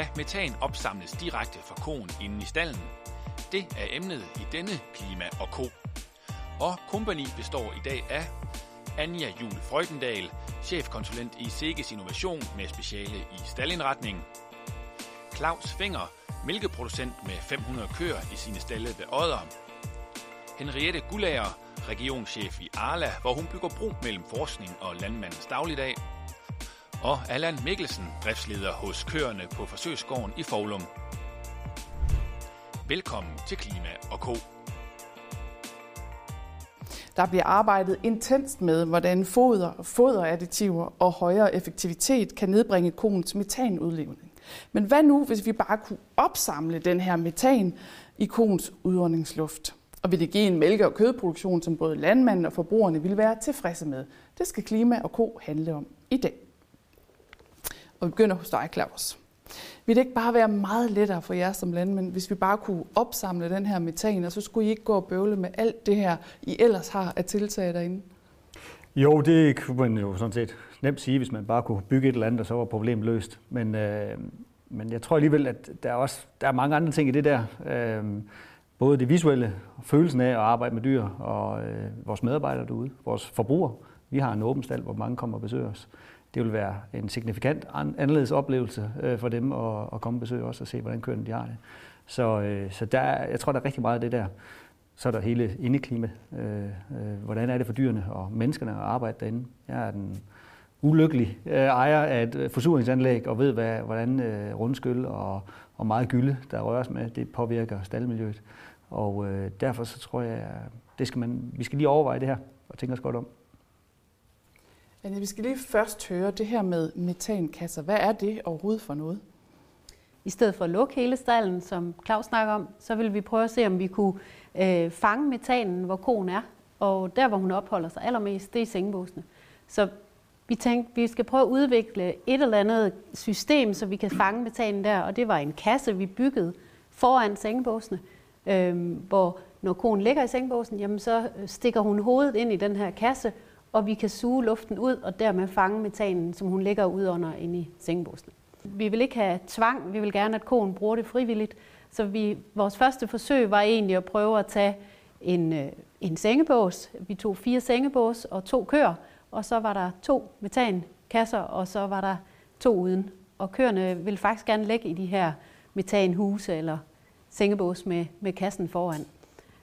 Kan metan opsamles direkte fra koen inden i stallen? Det er emnet i denne Klima og Ko. Og kompagni består i dag af Anja Jul Frøjdendal, chefkonsulent i Seges Innovation med speciale i stallindretning. Claus Finger, mælkeproducent med 500 køer i sine stalle ved Odder. Henriette Gullager, regionschef i Arla, hvor hun bygger bro mellem forskning og landmandens dagligdag. Og Allan Mikkelsen, driftsleder hos køerne på Forsøgsgården i Foglum. Velkommen til Klima og Ko. Der bliver arbejdet intenst med, hvordan foder, foderadditiver og højere effektivitet kan nedbringe koens metanudledning. Men hvad nu, hvis vi bare kunne opsamle den her metan i koens udåndingsluft? Og vil det give en mælke- og kødproduktion, som både landmanden og forbrugerne vil være tilfredse med? Det skal Klima og Ko handle om i dag. Og vi begynder hos dig, Claus. Vil det ikke bare være meget lettere for jer som landmænd, hvis vi bare kunne opsamle den her metan, og så skulle I ikke gå og bøvle med alt det her, I ellers har af tiltag derinde? Jo, det kunne man jo sådan set nemt sige, hvis man bare kunne bygge et eller andet, og så var problemet løst. Men, øh, men jeg tror alligevel, at der er, også, der er mange andre ting i det der. Øh, både det visuelle, følelsen af at arbejde med dyr, og øh, vores medarbejdere derude, vores forbrugere. Vi har en åben stald, hvor mange kommer og besøger os det vil være en signifikant anderledes oplevelse øh, for dem at, at komme og besøge os og se, hvordan køerne de har det. Så, øh, så der, jeg tror, der er rigtig meget af det der. Så er der hele indeklima. Øh, øh hvordan er det for dyrene og menneskerne at arbejde derinde? Jeg er den ulykkelig øh, ejer af et øh, forsuringsanlæg og ved, hvad, hvordan rundskyld og, og meget gylde, der røres med, det påvirker staldmiljøet. Og øh, derfor så tror jeg, det skal man, vi skal lige overveje det her og tænke os godt om. Men vi skal lige først høre det her med metankasser. Hvad er det overhovedet for noget? I stedet for at lukke hele stallen, som Claus snakker om, så vil vi prøve at se, om vi kunne øh, fange metanen, hvor konen er. Og der, hvor hun opholder sig allermest, det er i sengebåsene. Så vi tænkte, vi skal prøve at udvikle et eller andet system, så vi kan fange metanen der. Og det var en kasse, vi byggede foran sengebåsene, øh, hvor når konen ligger i sengebåsen, jamen så øh, stikker hun hovedet ind i den her kasse, og vi kan suge luften ud og dermed fange metanen, som hun ligger ud under inde i sengebåsen. Vi vil ikke have tvang, vi vil gerne, at konen bruger det frivilligt. Så vi, vores første forsøg var egentlig at prøve at tage en, øh, en sengebås. Vi tog fire sengebås og to køer, og så var der to metankasser, og så var der to uden. Og køerne vil faktisk gerne ligge i de her metanhuse eller sengebås med, med kassen foran.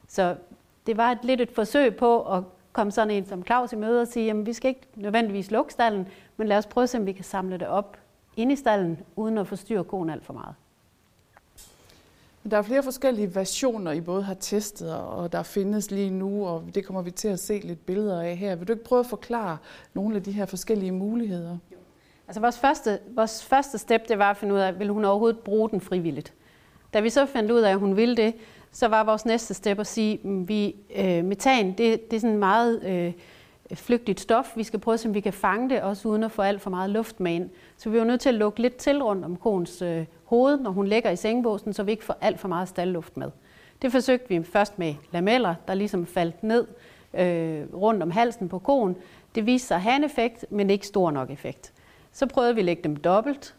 Så det var et, lidt et forsøg på at komme sådan en som Claus i møde og sige, at vi skal ikke nødvendigvis lukke stallen, men lad os prøve at se, om vi kan samle det op ind i stallen, uden at forstyrre konen alt for meget. Der er flere forskellige versioner, I både har testet, og der findes lige nu, og det kommer vi til at se lidt billeder af her. Vil du ikke prøve at forklare nogle af de her forskellige muligheder? Jo. Altså vores første, vores første step, det var at finde ud af, vil hun overhovedet bruge den frivilligt? Da vi så fandt ud af, at hun ville det, så var vores næste step at sige, at vi, øh, metan det, det er sådan meget øh, flygtigt stof. Vi skal prøve at se, om vi kan fange det, også uden at få alt for meget luft med ind. Så vi var nødt til at lukke lidt til rundt om koens øh, hoved, når hun ligger i sengebåsen, så vi ikke får alt for meget stalluft med. Det forsøgte vi først med lameller, der ligesom faldt ned øh, rundt om halsen på koen. Det viste sig at have en effekt, men ikke stor nok effekt. Så prøvede vi at lægge dem dobbelt.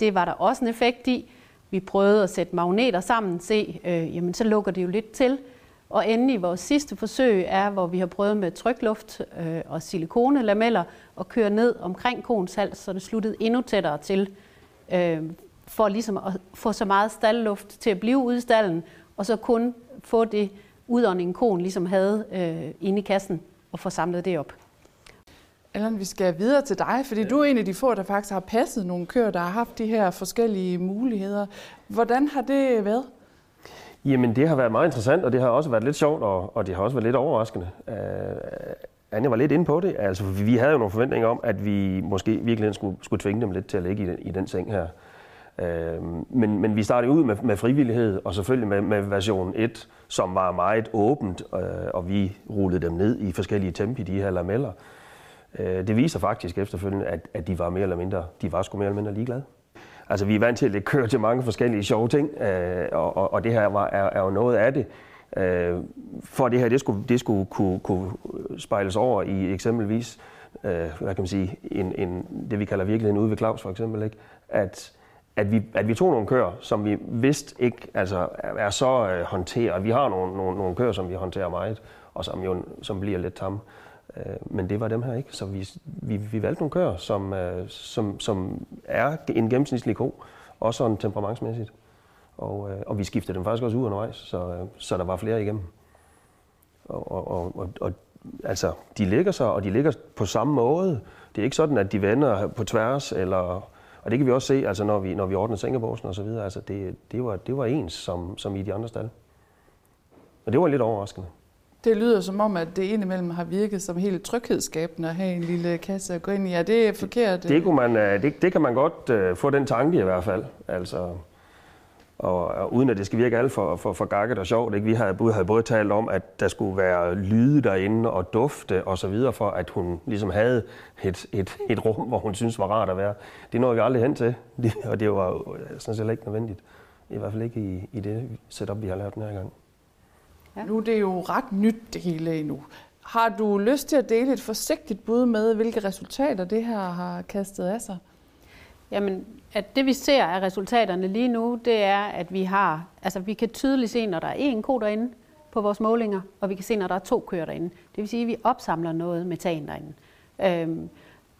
Det var der også en effekt i. Vi prøvede at sætte magneter sammen, se, øh, jamen så lukker det jo lidt til. Og endelig vores sidste forsøg er, hvor vi har prøvet med trykluft øh, og silikonelameller at køre ned omkring koens hals, så det sluttede endnu tættere til, øh, for ligesom at få så meget stalluft til at blive ude i stallen, og så kun få det udånding, koen ligesom havde øh, inde i kassen, og få samlet det op. Allan, vi skal videre til dig, fordi ja. du er en af de få, der faktisk har passet nogle køer, der har haft de her forskellige muligheder. Hvordan har det været? Jamen, det har været meget interessant, og det har også været lidt sjovt, og, og det har også været lidt overraskende. Uh, Anja var lidt inde på det. Altså, vi havde jo nogle forventninger om, at vi måske virkelig skulle, skulle tvinge dem lidt til at ligge i den, i den seng her. Uh, men, men vi startede ud med, med frivillighed, og selvfølgelig med, med version 1, som var meget åbent, uh, og vi rullede dem ned i forskellige tempi, de her lameller. Øh, det viser faktisk efterfølgende, at, at de var mere eller mindre, de var sgu mere eller mindre ligeglade. Altså, vi er vant til at køre til mange forskellige sjove ting, øh, og, og, og det her var, er, er jo noget af det. Øh, for det her, det skulle, det skulle kunne, kunne spejles over i eksempelvis, øh, hvad kan man sige, en, en, det vi kalder virkeligheden ude ved Claus for eksempel, ikke? at at vi, at vi tog nogle køer, som vi vidste ikke altså, er så øh, håndteret. Vi har nogle, nogle, nogle køer, som vi håndterer meget, og som jo som bliver lidt tamme. Øh, men det var dem her ikke. Så vi, vi, vi valgte nogle køer, som, øh, som, som er en gennemsnitlig ko, også sådan temperamentsmæssigt. Og, øh, og vi skiftede dem faktisk også ud undervejs, så, øh, så der var flere igennem. Og, og, og, og, og altså, de ligger sig, og de ligger på samme måde. Det er ikke sådan, at de vender på tværs, eller, og det kan vi også se, altså, når, vi, når vi ordner sengebåsen og så videre. Altså, det, det, var, det var ens som, som i de andre stalle. Og det var lidt overraskende. Det lyder som om, at det indimellem har virket som helt tryghedsskabende at have en lille kasse at gå ind i. Er det forkert? Det, det, kunne man, øh, det, det kan man godt uh, få den tanke i hvert fald. Altså, og, og uden at det skal virke alt for, for, for gakket og sjovt. Ikke? Vi havde, vi havde både talt om, at der skulle være lyde derinde og dufte og så videre, for at hun ligesom havde et, et, et rum, hvor hun synes var rart at være. Det nåede vi aldrig hen til, og det var øh, sådan set ikke nødvendigt. I hvert fald ikke i, i det setup, vi har lavet den her gang. Ja. Nu er det jo ret nyt det hele endnu. Har du lyst til at dele et forsigtigt bud med, hvilke resultater det her har kastet af sig? Jamen, at det vi ser af resultaterne lige nu, det er, at vi har, altså vi kan tydeligt se, når der er én ko derinde på vores målinger, og vi kan se, når der er to køer derinde. Det vil sige, at vi opsamler noget metan derinde. Øhm,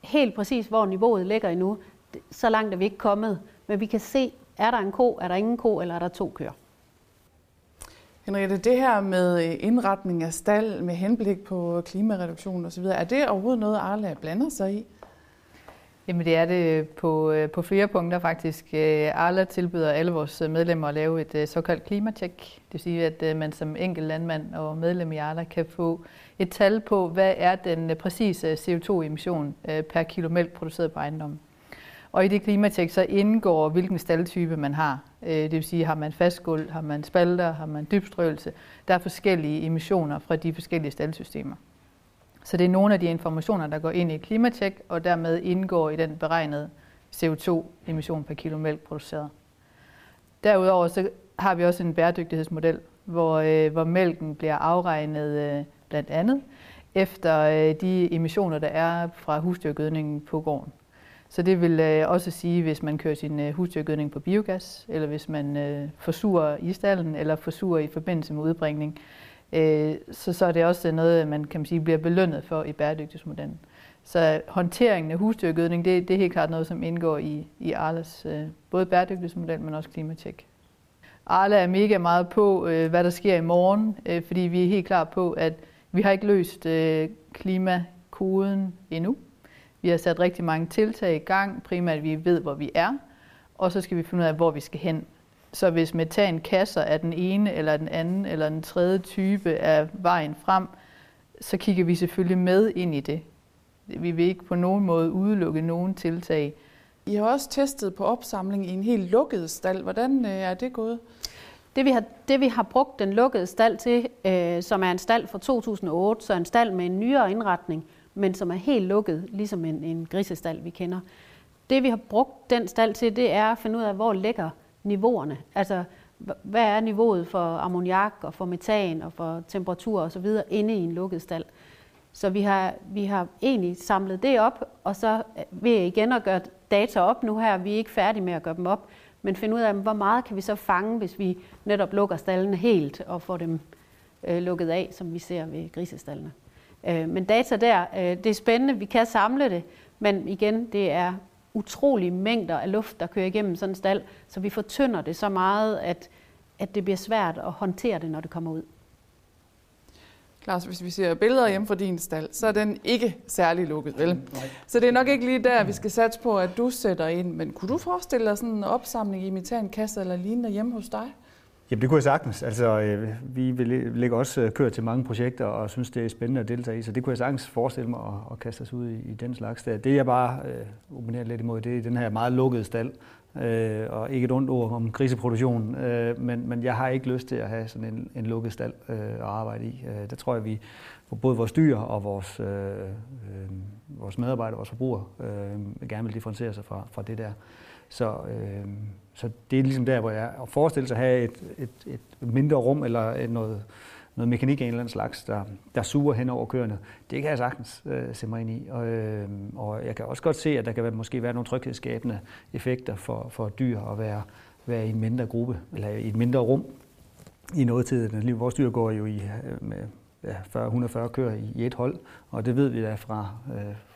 helt præcis, hvor niveauet ligger endnu, så langt er vi ikke kommet. Men vi kan se, er der en ko, er der ingen ko, eller er der to køer. Henriette, det her med øh, indretning af stald med henblik på klimareduktion osv., er det overhovedet noget, Arla blander sig i? Jamen det er det øh, på, øh, på flere punkter faktisk. Arla tilbyder alle vores medlemmer at lave et såkaldt klimatjek. Det vil sige, at man som enkelt landmand og medlem i Arla kan få et tal på, hvad er den præcise CO2-emission per kilo mælk produceret på ejendommen. Og i det klimatjek så indgår, hvilken staldtype man har. Øh, det vil sige, har man fastgulv, har man spalter, har man dybstrøelse. Der er forskellige emissioner fra de forskellige staldsystemer. Så det er nogle af de informationer, der går ind i klimatek klimatjek, og dermed indgår i den beregnede CO2-emission per kilo mælk produceret. Derudover så har vi også en bæredygtighedsmodel, hvor, øh, hvor mælken bliver afregnet øh, blandt andet efter øh, de emissioner, der er fra husdyrgødningen på gården. Så det vil øh, også sige, hvis man kører sin øh, husdyrgødning på biogas, eller hvis man øh, forsurer i stallen, eller forsurer i forbindelse med udbringning, øh, så, så er det også noget, man kan man sige, bliver belønnet for i bæredygtighedsmodellen. Så håndteringen af husdyrgødning, det, det er helt klart noget, som indgår i, i Arlas øh, både bæredygtighedsmodel, men også klimatjek. Arla er mega meget på, øh, hvad der sker i morgen, øh, fordi vi er helt klar på, at vi har ikke løst øh, klimakoden endnu. Vi har sat rigtig mange tiltag i gang, primært at vi ved, hvor vi er, og så skal vi finde ud af, hvor vi skal hen. Så hvis metankasser er den ene, eller den anden, eller den tredje type af vejen frem, så kigger vi selvfølgelig med ind i det. Vi vil ikke på nogen måde udelukke nogen tiltag. I har også testet på opsamling i en helt lukket stald. Hvordan øh, er det gået? Det vi, har, det vi har brugt den lukkede stald til, øh, som er en stald fra 2008, så en stald med en nyere indretning, men som er helt lukket, ligesom en, en grisestal, vi kender. Det vi har brugt den stald til, det er at finde ud af, hvor ligger niveauerne. Altså, hvad er niveauet for ammoniak og for metan og for temperatur og så videre inde i en lukket stald. Så vi har, vi har egentlig samlet det op, og så øh, vil jeg igen at gøre data op nu her. Vi er ikke færdige med at gøre dem op, men finde ud af, hvor meget kan vi så fange, hvis vi netop lukker stallene helt og får dem øh, lukket af, som vi ser ved grisestallene. Øh, men data der, øh, det er spændende, vi kan samle det, men igen, det er utrolige mængder af luft, der kører igennem sådan en stald, så vi fortynder det så meget, at, at det bliver svært at håndtere det, når det kommer ud. Klaus, hvis vi ser billeder hjemme fra din stald, så er den ikke særlig lukket, vel? Nej. Så det er nok ikke lige der, vi skal satse på, at du sætter ind. Men kunne du forestille dig sådan en opsamling i metankasse eller lignende hjemme hos dig? Jamen det kunne jeg sagtens. Altså, øh, vi lægger også øh, til mange projekter og synes, det er spændende at deltage i, så det kunne jeg sagtens forestille mig at, at kaste os ud i, i den slags der. Det jeg bare øh, opponerer lidt imod, det er den her meget lukkede stald, øh, og ikke et ondt ord om kriseproduktion, øh, men, men jeg har ikke lyst til at have sådan en, en lukket stald øh, at arbejde i. Øh, der tror jeg, vi både vores dyr og vores, øh, øh, vores medarbejdere, vores forbrugere, øh, gerne vil differentiere sig fra, fra det der. Så, øh, så det er ligesom der, hvor jeg forestiller sig at have et, et, et mindre rum eller noget, noget mekanik af en eller anden slags, der, der suger hen over køerne. Det kan jeg sagtens øh, se mig ind i. Og, øh, og jeg kan også godt se, at der kan være, måske være nogle tryghedsskabende effekter for, for dyr at være, være i en mindre gruppe, eller i et mindre rum i noget tid. Vores dyr går jo i, øh, med ja, 40, 140 køer i et hold, og det ved vi da fra, øh, fra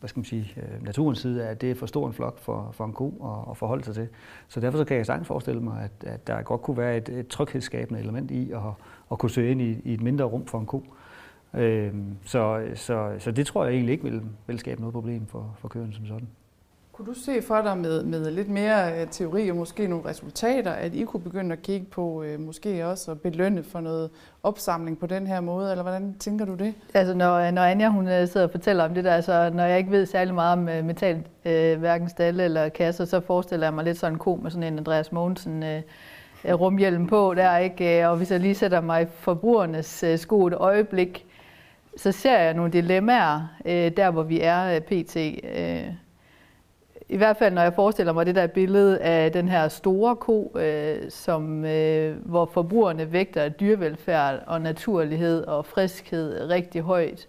hvad skal man sige, øh, naturens side, at det er for stor en flok for, for en ko at, at forholde sig til. Så derfor så kan jeg sagtens forestille mig, at, at der godt kunne være et, et tryghedsskabende element i at, at kunne søge ind i, i et mindre rum for en ko. Øh, så, så, så det tror jeg egentlig ikke vil, vil skabe noget problem for, for køerne som sådan. Kunne du se for dig med, med lidt mere øh, teori og måske nogle resultater, at I kunne begynde at kigge på øh, måske også at belønne for noget opsamling på den her måde, eller hvordan tænker du det? Altså når, øh, når Anja hun øh, sidder og fortæller om det der, så når jeg ikke ved særlig meget om metal, øh, hverken stalle eller kasser, så forestiller jeg mig lidt sådan en ko med sådan en Andreas Mogensen øh, rumhjelm på der, ikke? Og hvis jeg lige sætter mig i forbrugernes øh, sko et øjeblik, så ser jeg nogle dilemmaer øh, der, hvor vi er øh, pt. Øh, i hvert fald når jeg forestiller mig det der billede af den her store ko, øh, som, øh, hvor forbrugerne vægter dyrevelfærd og naturlighed og friskhed rigtig højt,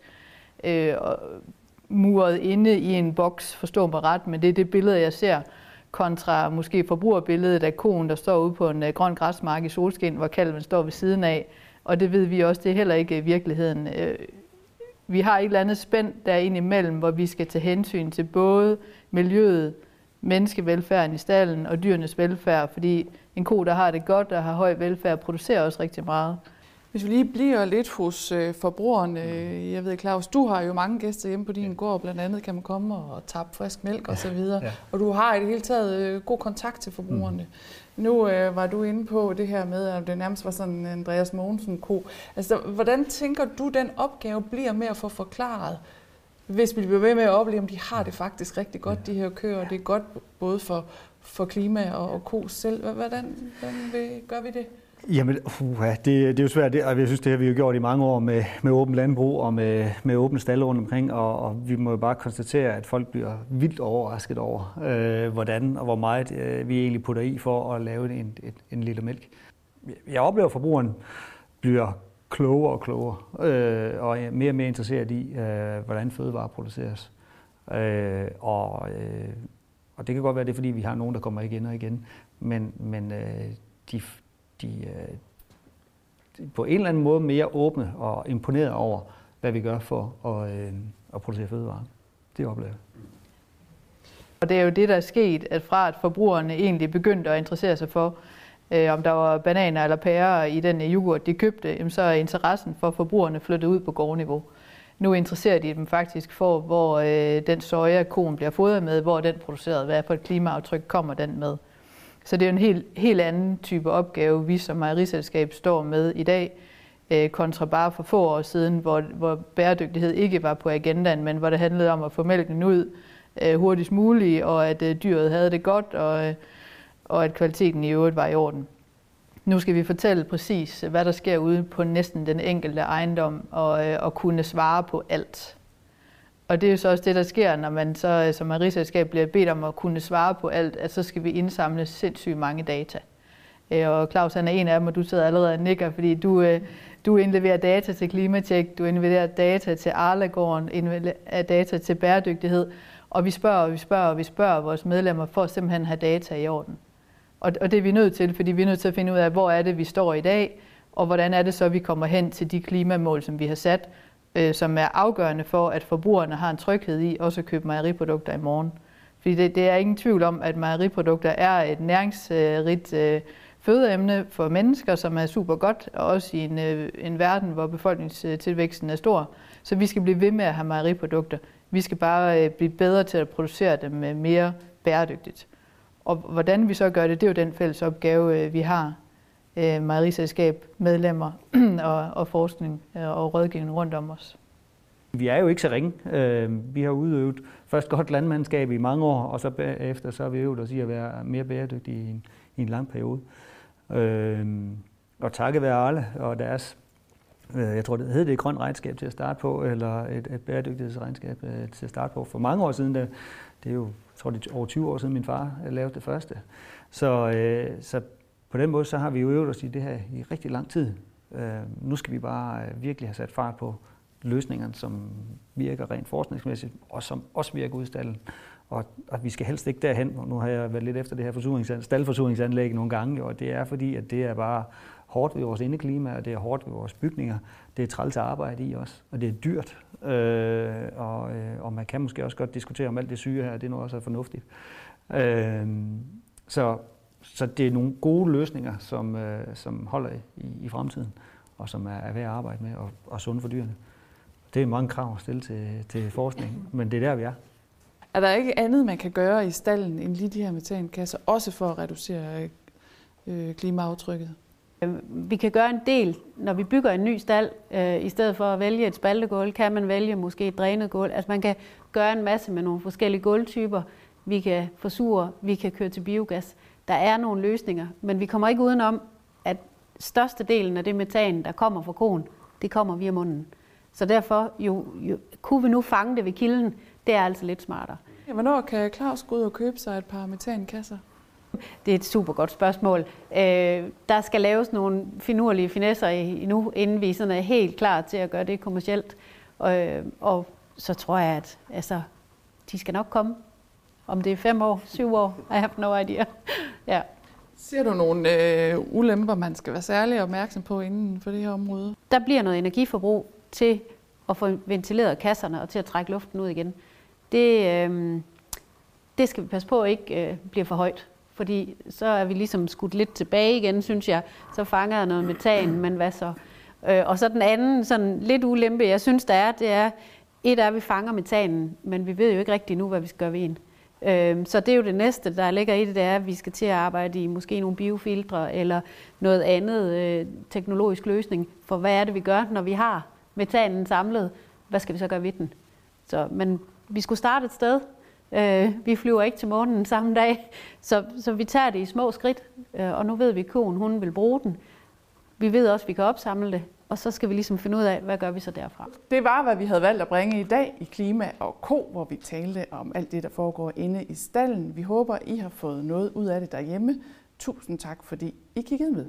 øh, og muret inde i en boks, forstår mig ret, men det er det billede, jeg ser, kontra måske forbrugerbilledet af koen, der står ude på en øh, grøn græsmark i solskin, hvor kalven står ved siden af. Og det ved vi også, det er heller ikke virkeligheden. Øh, vi har et eller andet spænd der ind imellem, hvor vi skal tage hensyn til både miljøet, menneskevelfærden i stallen og dyrenes velfærd, fordi en ko, der har det godt og har høj velfærd, producerer også rigtig meget. Hvis vi lige bliver lidt hos øh, forbrugerne, øh, jeg ved Claus, du har jo mange gæster hjemme på din gård, blandt andet kan man komme og tappe frisk mælk osv., ja, ja. og du har i det hele taget øh, god kontakt til forbrugerne. Mm. Nu øh, var du inde på det her med, at det nærmest var sådan en Andreas Mogensen-ko. Altså, hvordan tænker du, den opgave bliver med at få forklaret, hvis vi bliver ved med at opleve, om de har det faktisk rigtig godt, de her køer, og det er godt både for, for klima og, og ko selv. Hvordan, hvordan gør vi det? Jamen, uh, det, det er jo svært, det, og jeg synes, det har vi jo gjort i mange år med, med åben landbrug og med, med åbne stalle rundt omkring, og, og vi må jo bare konstatere, at folk bliver vildt overrasket over, øh, hvordan og hvor meget øh, vi egentlig putter i for at lave en, en, en liter mælk. Jeg oplever, at forbrugeren bliver klogere og klogere, øh, og mere og mere interesseret i, øh, hvordan fødevarer produceres. Øh, og, øh, og det kan godt være, det er, fordi vi har nogen, der kommer igen og igen, men, men øh, de, de, de på en eller anden måde mere åbne og imponeret over, hvad vi gør for at, øh, at producere fødevarer. Det oplever jeg. Og det er jo det, der er sket, at fra at forbrugerne egentlig begyndte at interessere sig for, øh, om der var bananer eller pærer i den øh, yoghurt, de købte, jamen, så er interessen for forbrugerne flyttet ud på gårdniveau. Nu interesserer de dem faktisk for, hvor øh, den soja, koen bliver fodret med, hvor den produceret, hvad for et klimaaftryk kommer den med. Så det er en helt, helt anden type opgave, vi som mejeriselskab står med i dag, øh, kontra bare for få år siden, hvor, hvor bæredygtighed ikke var på agendaen, men hvor det handlede om at få mælken ud øh, hurtigst muligt, og at øh, dyret havde det godt, og, øh, og at kvaliteten i øvrigt var i orden. Nu skal vi fortælle præcis, hvad der sker ude på næsten den enkelte ejendom, og, øh, og kunne svare på alt. Og det er jo så også det, der sker, når man så øh, som rigsselskab bliver bedt om at kunne svare på alt, at så skal vi indsamle sindssygt mange data. Øh, og Claus han er en af dem, og du sidder allerede og nikker, fordi du, øh, du indleverer data til klimatjek, du indleverer data til Arlagården, indleverer data til bæredygtighed, og vi spørger, og vi spørger, og vi spørger vores medlemmer for at simpelthen have data i orden. Og, og det er vi nødt til, fordi vi er nødt til at finde ud af, hvor er det, vi står i dag, og hvordan er det så, vi kommer hen til de klimamål, som vi har sat, øh, som er afgørende for, at forbrugerne har en tryghed i også at købe mejeriprodukter i morgen. Fordi det, det er ingen tvivl om, at mejeriprodukter er et næringsrigt øh, fødeemne for mennesker, som er super godt, og også i en, øh, en verden, hvor befolkningstilvæksten er stor. Så vi skal blive ved med at have mejeriprodukter. Vi skal bare øh, blive bedre til at producere dem øh, mere bæredygtigt. Og hvordan vi så gør det, det er jo den fælles opgave, øh, vi har øh, mejeriselskab, medlemmer og, og forskning øh, og rådgivning rundt om os. Vi er jo ikke så ringe. Øh, vi har udøvet først godt landmandskab i mange år, og så efter så har vi øvet os i at være mere bæredygtige i en, i en lang periode. Øh, og takket være Arle og deres, øh, jeg tror det hed det et grønt regnskab til at starte på, eller et, et bæredygtighedsregnskab til at starte på. For mange år siden, det, det er jo, jeg tror det er over 20 år siden min far lavede det første. Så, så på den måde så har vi jo øvet os i det her i rigtig lang tid. Øh, nu skal vi bare øh, virkelig have sat fart på løsningerne, som virker rent forskningsmæssigt, og som også virker ud i stallen. Og, og vi skal helst ikke derhen. Nu har jeg været lidt efter det her forsuringsanlæg, staldforsuringsanlæg nogle gange, og det er fordi, at det er bare hårdt ved vores indeklima, og det er hårdt ved vores bygninger. Det er træls at arbejde i også, og det er dyrt. Øh, og, øh, og man kan måske også godt diskutere, om alt det syge her, det er nu også er fornuftigt. Øh, så, så det er nogle gode løsninger, som, øh, som holder i, i fremtiden, og som er, er værd at arbejde med, og, og sunde for dyrene. Det er mange krav at stille til, til forskning, men det er der, vi er. Er der ikke andet, man kan gøre i stallen end lige de her metankasser, også for at reducere øh, klimaaftrykket? Vi kan gøre en del, når vi bygger en ny stald. Øh, I stedet for at vælge et spaltegulv, kan man vælge måske et drænet gulv. Altså man kan gøre en masse med nogle forskellige gulvtyper. Vi kan forsure, vi kan køre til biogas. Der er nogle løsninger, men vi kommer ikke udenom, at størstedelen af det metan, der kommer fra koen, det kommer via munden. Så derfor, jo, jo, kunne vi nu fange det ved kilden, det er altså lidt smartere. Ja, hvornår kan Claus gå ud og købe sig et par metankasser? Det er et super godt spørgsmål. Øh, der skal laves nogle finurlige finesser endnu, inden vi sådan er helt klar til at gøre det kommercielt. Øh, og så tror jeg, at altså, de skal nok komme. Om det er fem år, syv år, I have no idea. ja. Ser du nogle øh, ulemper, man skal være særlig opmærksom på inden for det her område? Der bliver noget energiforbrug til at få ventileret kasserne og til at trække luften ud igen. Det, øh, det skal vi passe på ikke øh, bliver for højt fordi så er vi ligesom skudt lidt tilbage igen, synes jeg. Så fanger jeg noget metan, men hvad så? Øh, og så den anden sådan lidt ulempe, jeg synes, der er, det er, et er, at vi fanger metanen, men vi ved jo ikke rigtig nu, hvad vi skal gøre ved en. Øh, så det er jo det næste, der ligger i det, det er, at vi skal til at arbejde i måske nogle biofiltre eller noget andet øh, teknologisk løsning. For hvad er det, vi gør, når vi har metanen samlet? Hvad skal vi så gøre ved den? Så, men vi skulle starte et sted, Øh, vi flyver ikke til månen samme dag, så, så vi tager det i små skridt, øh, og nu ved vi, at konen hun vil bruge den. Vi ved også, at vi kan opsamle det, og så skal vi ligesom finde ud af, hvad gør vi så derfra. Det var, hvad vi havde valgt at bringe i dag i Klima og Ko, hvor vi talte om alt det, der foregår inde i stallen. Vi håber, I har fået noget ud af det derhjemme. Tusind tak, fordi I kiggede med.